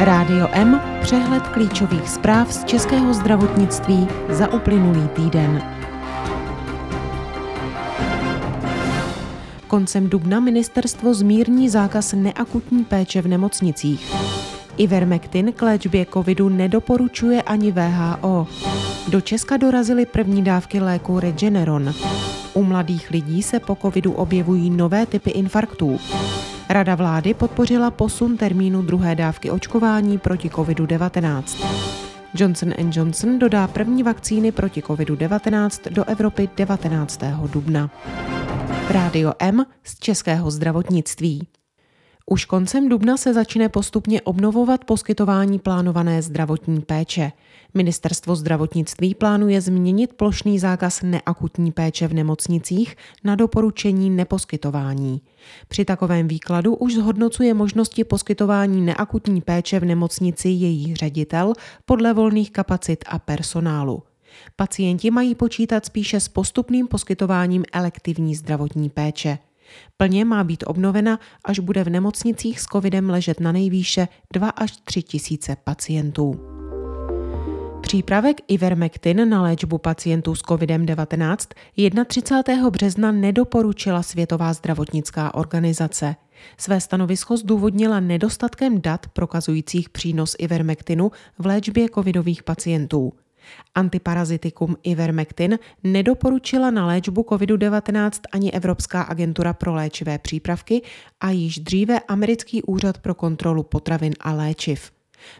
Rádio M, přehled klíčových zpráv z českého zdravotnictví za uplynulý týden. Koncem dubna ministerstvo zmírní zákaz neakutní péče v nemocnicích. Ivermectin k léčbě covidu nedoporučuje ani VHO. Do Česka dorazily první dávky léku Regeneron. U mladých lidí se po covidu objevují nové typy infarktů. Rada vlády podpořila posun termínu druhé dávky očkování proti COVID-19. Johnson Johnson dodá první vakcíny proti COVID-19 do Evropy 19. dubna. Rádio M z českého zdravotnictví. Už koncem dubna se začne postupně obnovovat poskytování plánované zdravotní péče. Ministerstvo zdravotnictví plánuje změnit plošný zákaz neakutní péče v nemocnicích na doporučení neposkytování. Při takovém výkladu už zhodnocuje možnosti poskytování neakutní péče v nemocnici její ředitel podle volných kapacit a personálu. Pacienti mají počítat spíše s postupným poskytováním elektivní zdravotní péče. Plně má být obnovena, až bude v nemocnicích s covidem ležet na nejvýše 2 až 3 tisíce pacientů. Přípravek Ivermectin na léčbu pacientů s COVID-19 31. března nedoporučila Světová zdravotnická organizace. Své stanovisko zdůvodnila nedostatkem dat prokazujících přínos Ivermectinu v léčbě covidových pacientů. Antiparazitikum Ivermectin nedoporučila na léčbu COVID-19 ani Evropská agentura pro léčivé přípravky a již dříve Americký úřad pro kontrolu potravin a léčiv.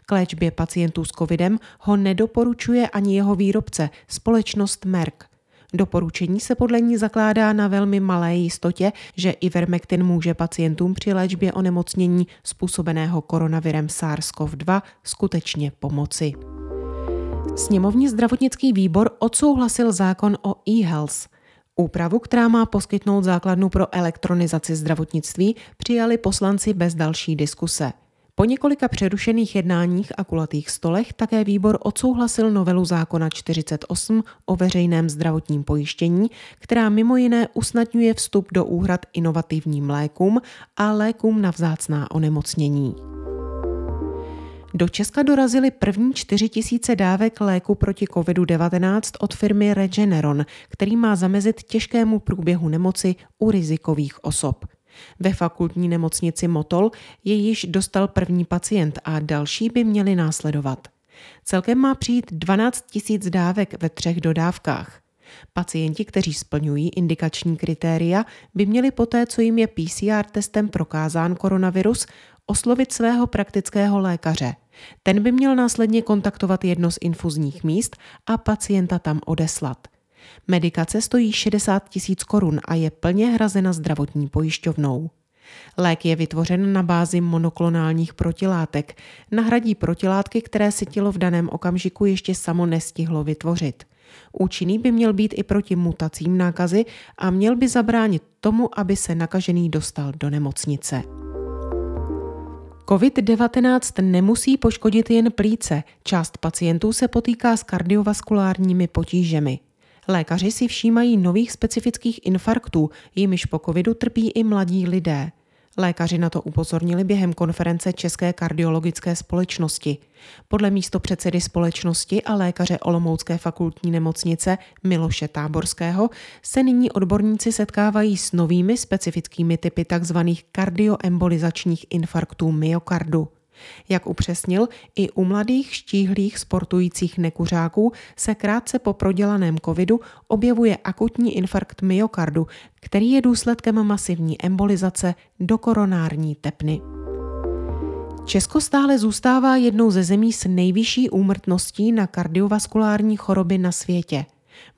K léčbě pacientů s covidem ho nedoporučuje ani jeho výrobce, společnost Merck. Doporučení se podle ní zakládá na velmi malé jistotě, že Ivermectin může pacientům při léčbě onemocnění způsobeného koronavirem SARS-CoV-2 skutečně pomoci. Sněmovní zdravotnický výbor odsouhlasil zákon o e-health. Úpravu, která má poskytnout základnu pro elektronizaci zdravotnictví, přijali poslanci bez další diskuse. Po několika přerušených jednáních a kulatých stolech také výbor odsouhlasil novelu zákona 48 o veřejném zdravotním pojištění, která mimo jiné usnadňuje vstup do úhrad inovativním lékům a lékům na vzácná onemocnění. Do Česka dorazily první 4 tisíce dávek léku proti COVID-19 od firmy Regeneron, který má zamezit těžkému průběhu nemoci u rizikových osob. Ve fakultní nemocnici Motol je již dostal první pacient a další by měli následovat. Celkem má přijít 12 tisíc dávek ve třech dodávkách. Pacienti, kteří splňují indikační kritéria, by měli poté, co jim je PCR testem prokázán koronavirus, oslovit svého praktického lékaře. Ten by měl následně kontaktovat jedno z infuzních míst a pacienta tam odeslat. Medikace stojí 60 tisíc korun a je plně hrazena zdravotní pojišťovnou. Lék je vytvořen na bázi monoklonálních protilátek. Nahradí protilátky, které si tělo v daném okamžiku ještě samo nestihlo vytvořit. Účinný by měl být i proti mutacím nákazy a měl by zabránit tomu, aby se nakažený dostal do nemocnice. COVID-19 nemusí poškodit jen plíce. Část pacientů se potýká s kardiovaskulárními potížemi. Lékaři si všímají nových specifických infarktů, jimiž po covidu trpí i mladí lidé. Lékaři na to upozornili během konference České kardiologické společnosti. Podle místo předsedy společnosti a lékaře Olomoucké fakultní nemocnice Miloše Táborského se nyní odborníci setkávají s novými specifickými typy tzv. kardioembolizačních infarktů myokardu. Jak upřesnil, i u mladých štíhlých sportujících nekuřáků se krátce po prodělaném covidu objevuje akutní infarkt myokardu, který je důsledkem masivní embolizace do koronární tepny. Česko stále zůstává jednou ze zemí s nejvyšší úmrtností na kardiovaskulární choroby na světě.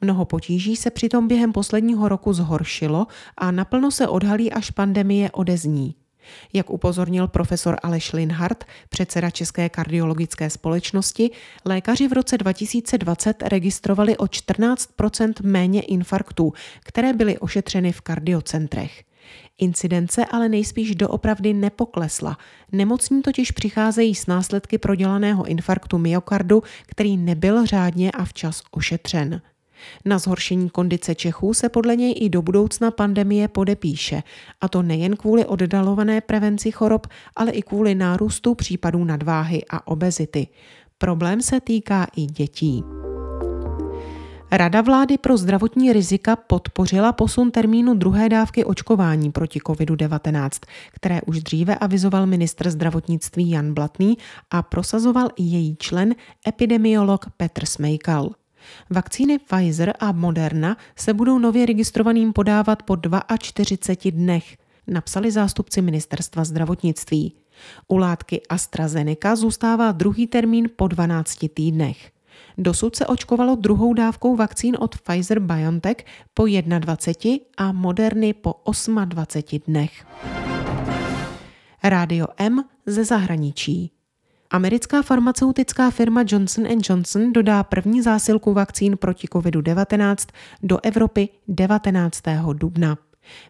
Mnoho potíží se přitom během posledního roku zhoršilo a naplno se odhalí, až pandemie odezní. Jak upozornil profesor Aleš Linhardt, předseda České kardiologické společnosti, lékaři v roce 2020 registrovali o 14% méně infarktů, které byly ošetřeny v kardiocentrech. Incidence ale nejspíš doopravdy nepoklesla. Nemocní totiž přicházejí s následky prodělaného infarktu myokardu, který nebyl řádně a včas ošetřen. Na zhoršení kondice Čechů se podle něj i do budoucna pandemie podepíše, a to nejen kvůli oddalované prevenci chorob, ale i kvůli nárůstu případů nadváhy a obezity. Problém se týká i dětí. Rada vlády pro zdravotní rizika podpořila posun termínu druhé dávky očkování proti COVID-19, které už dříve avizoval ministr zdravotnictví Jan Blatný a prosazoval i její člen epidemiolog Petr Smejkal. Vakcíny Pfizer a Moderna se budou nově registrovaným podávat po 42 dnech, napsali zástupci ministerstva zdravotnictví. U látky AstraZeneca zůstává druhý termín po 12 týdnech. Dosud se očkovalo druhou dávkou vakcín od Pfizer BioNTech po 21 a Moderny po 28 dnech. Rádio M ze zahraničí. Americká farmaceutická firma Johnson Johnson dodá první zásilku vakcín proti COVID-19 do Evropy 19. dubna.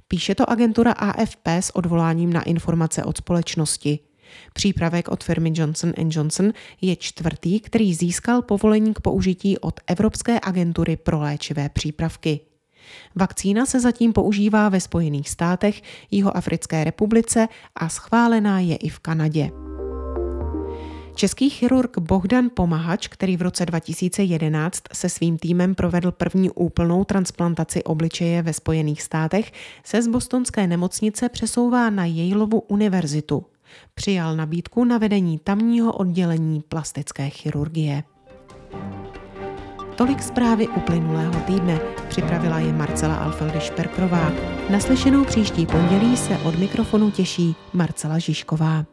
Píše to agentura AFP s odvoláním na informace od společnosti. Přípravek od firmy Johnson Johnson je čtvrtý, který získal povolení k použití od Evropské agentury pro léčivé přípravky. Vakcína se zatím používá ve Spojených státech, Jihoafrické republice a schválená je i v Kanadě. Český chirurg Bohdan Pomahač, který v roce 2011 se svým týmem provedl první úplnou transplantaci obličeje ve Spojených státech, se z bostonské nemocnice přesouvá na Yaleovu univerzitu. Přijal nabídku na vedení tamního oddělení plastické chirurgie. Tolik zprávy uplynulého týdne. Připravila je Marcela Alfeldy Šperkrová. Naslyšenou příští pondělí se od mikrofonu těší Marcela Žižková.